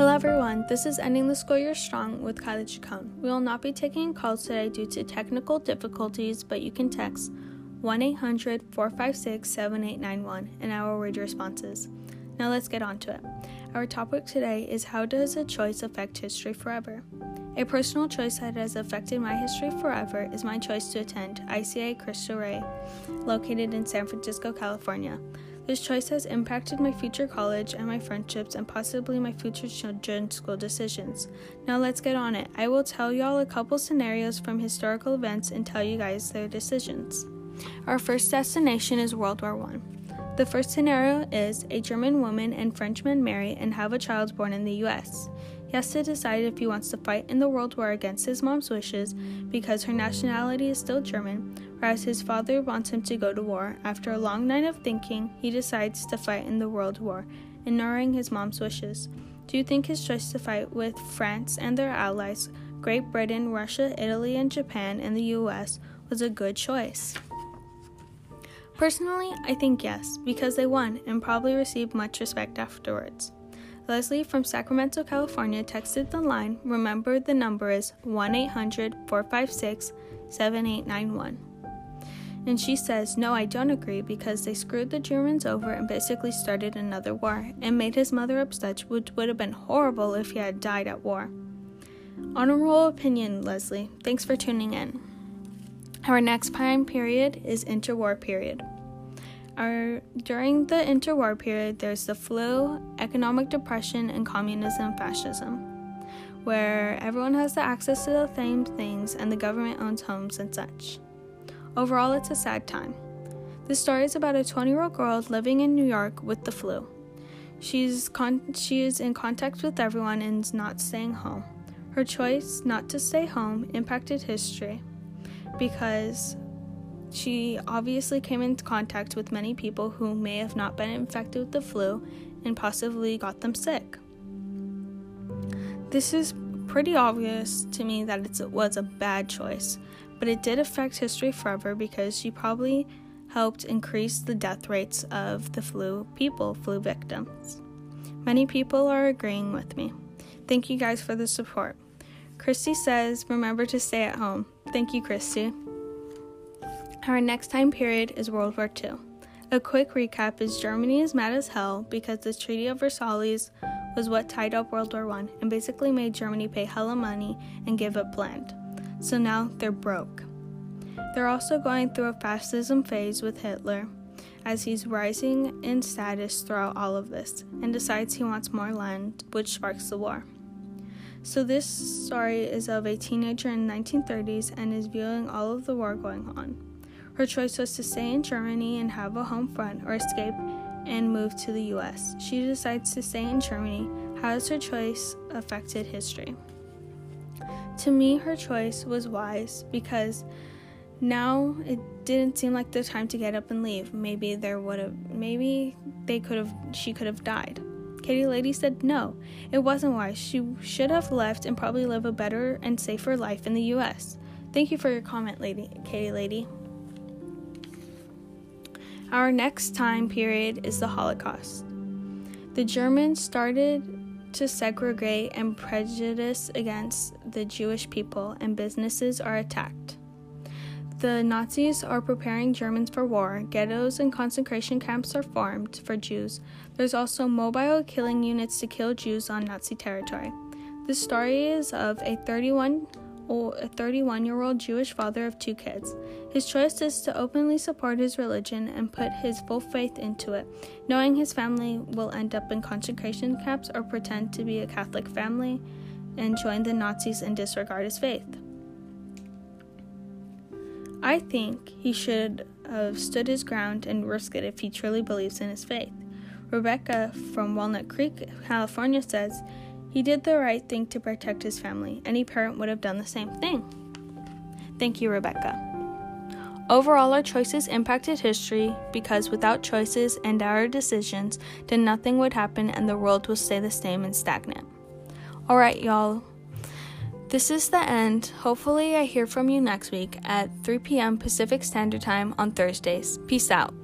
Hello, everyone. This is Ending the School Year Strong with Kylie Chacon. We will not be taking calls today due to technical difficulties, but you can text 1 800 456 7891 and I will read your responses. Now, let's get on to it. Our topic today is How does a choice affect history forever? A personal choice that has affected my history forever is my choice to attend ICA Cristo Rey, located in San Francisco, California. This choice has impacted my future college and my friendships and possibly my future children's school decisions. Now let's get on it. I will tell y'all a couple scenarios from historical events and tell you guys their decisions. Our first destination is World War I. The first scenario is a German woman and Frenchman marry and have a child born in the US. He has to decide if he wants to fight in the World War against his mom's wishes because her nationality is still German, whereas his father wants him to go to war. After a long night of thinking, he decides to fight in the World War, ignoring his mom's wishes. Do you think his choice to fight with France and their allies, Great Britain, Russia, Italy, and Japan, and the US, was a good choice? Personally, I think yes, because they won and probably received much respect afterwards. Leslie from Sacramento, California texted the line. Remember, the number is 1 800 456 7891. And she says, No, I don't agree because they screwed the Germans over and basically started another war and made his mother upset, which would have been horrible if he had died at war. Honorable opinion, Leslie. Thanks for tuning in. Our next time period is interwar period. Our, during the interwar period, there's the flu, economic depression, and communism fascism, where everyone has the access to the same things and the government owns homes and such. Overall, it's a sad time. The story is about a 20 year old girl living in New York with the flu. She's con- she is in contact with everyone and is not staying home. Her choice not to stay home impacted history because she obviously came into contact with many people who may have not been infected with the flu and possibly got them sick. This is pretty obvious to me that it was a bad choice, but it did affect history forever because she probably helped increase the death rates of the flu people, flu victims. Many people are agreeing with me. Thank you guys for the support. Christy says, remember to stay at home. Thank you, Christy. Our next time period is World War II. A quick recap is Germany is mad as hell because the Treaty of Versailles was what tied up World War I and basically made Germany pay hella money and give up land. So now they're broke. They're also going through a fascism phase with Hitler as he's rising in status throughout all of this and decides he wants more land, which sparks the war. So, this story is of a teenager in the 1930s and is viewing all of the war going on. Her choice was to stay in Germany and have a home front or escape and move to the US. She decides to stay in Germany. How has her choice affected history? To me, her choice was wise because now it didn't seem like the time to get up and leave. Maybe there would have, maybe they could have, she could have died. Katie Lady said no, it wasn't wise. She should have left and probably live a better and safer life in the US. Thank you for your comment, Lady Katie Lady. Our next time period is the Holocaust. The Germans started to segregate and prejudice against the Jewish people, and businesses are attacked. The Nazis are preparing Germans for war. Ghettos and concentration camps are formed for Jews. There's also mobile killing units to kill Jews on Nazi territory. The story is of a 31 a 31 year old Jewish father of two kids. His choice is to openly support his religion and put his full faith into it, knowing his family will end up in concentration camps or pretend to be a Catholic family and join the Nazis and disregard his faith. I think he should have stood his ground and risked it if he truly believes in his faith. Rebecca from Walnut Creek, California says, he did the right thing to protect his family. Any parent would have done the same thing. Thank you, Rebecca. Overall, our choices impacted history because without choices and our decisions, then nothing would happen and the world will stay the same and stagnant. Alright, y'all. This is the end. Hopefully, I hear from you next week at 3 p.m. Pacific Standard Time on Thursdays. Peace out.